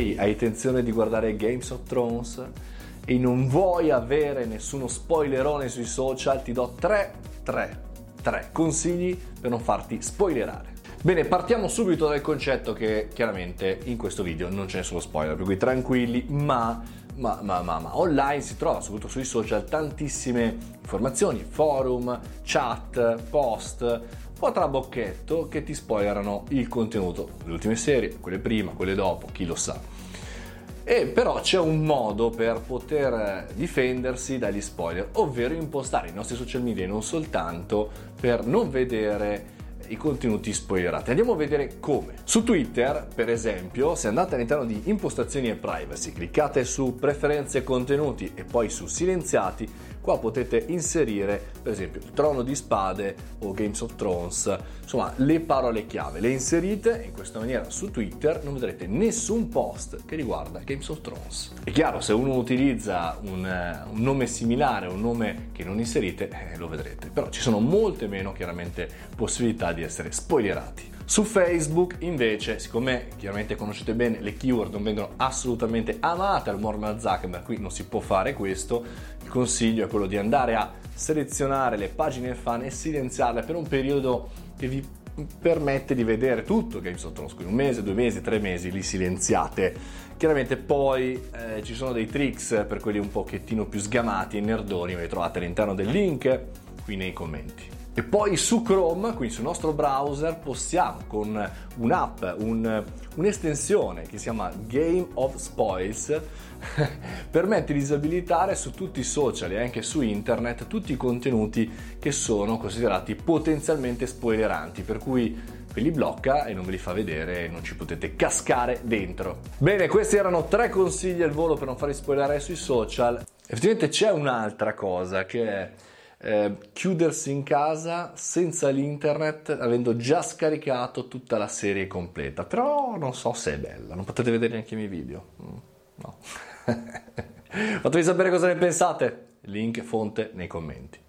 Ehi, hai intenzione di guardare Games of Thrones e non vuoi avere nessuno spoilerone sui social? Ti do 3, 3, 3 consigli per non farti spoilerare. Bene, partiamo subito dal concetto che chiaramente in questo video non c'è nessuno spoiler, per cui tranquilli, ma, ma, ma, ma, online si trova, soprattutto sui social, tantissime informazioni, forum, chat, post, po' trabocchetto che ti spoilerano il contenuto delle ultime serie, quelle prima, quelle dopo, chi lo sa. E però c'è un modo per poter difendersi dagli spoiler, ovvero impostare i nostri social media non soltanto per non vedere i contenuti spoilerati. Andiamo a vedere come. Su Twitter, per esempio, se andate all'interno di impostazioni e privacy, cliccate su preferenze contenuti e poi su silenziati, qua potete inserire per esempio trono di spade o Games of Thrones, insomma le parole chiave, le inserite in questa maniera su Twitter non vedrete nessun post che riguarda Games of Thrones. È chiaro, se uno utilizza un, eh, un nome similare, un nome che non inserite, eh, lo vedrete, però ci sono molte meno chiaramente possibilità di essere spoilerati. Su Facebook invece, siccome chiaramente conoscete bene le keyword non vengono assolutamente amate al Mormon Zuckerberg, qui non si può fare questo, il consiglio è quello di andare a selezionare le pagine fan e silenziarle per un periodo che vi permette di vedere tutto Games of Thrones, quindi un mese, due mesi, tre mesi li silenziate. Chiaramente poi eh, ci sono dei tricks per quelli un pochettino più sgamati e nerdoni, ve li trovate all'interno del link qui nei commenti. E poi su Chrome, quindi sul nostro browser, possiamo con un'app, un, un'estensione che si chiama Game of Spoils, permette di disabilitare su tutti i social e anche su internet tutti i contenuti che sono considerati potenzialmente spoileranti, per cui ve li blocca e non ve li fa vedere e non ci potete cascare dentro. Bene, questi erano tre consigli al volo per non farvi spoilerare sui social. Effettivamente c'è un'altra cosa che è eh, chiudersi in casa senza l'internet avendo già scaricato tutta la serie completa. Però non so se è bella non potete vedere neanche i miei video. Mm, no. Fatemi sapere cosa ne pensate. Link fonte nei commenti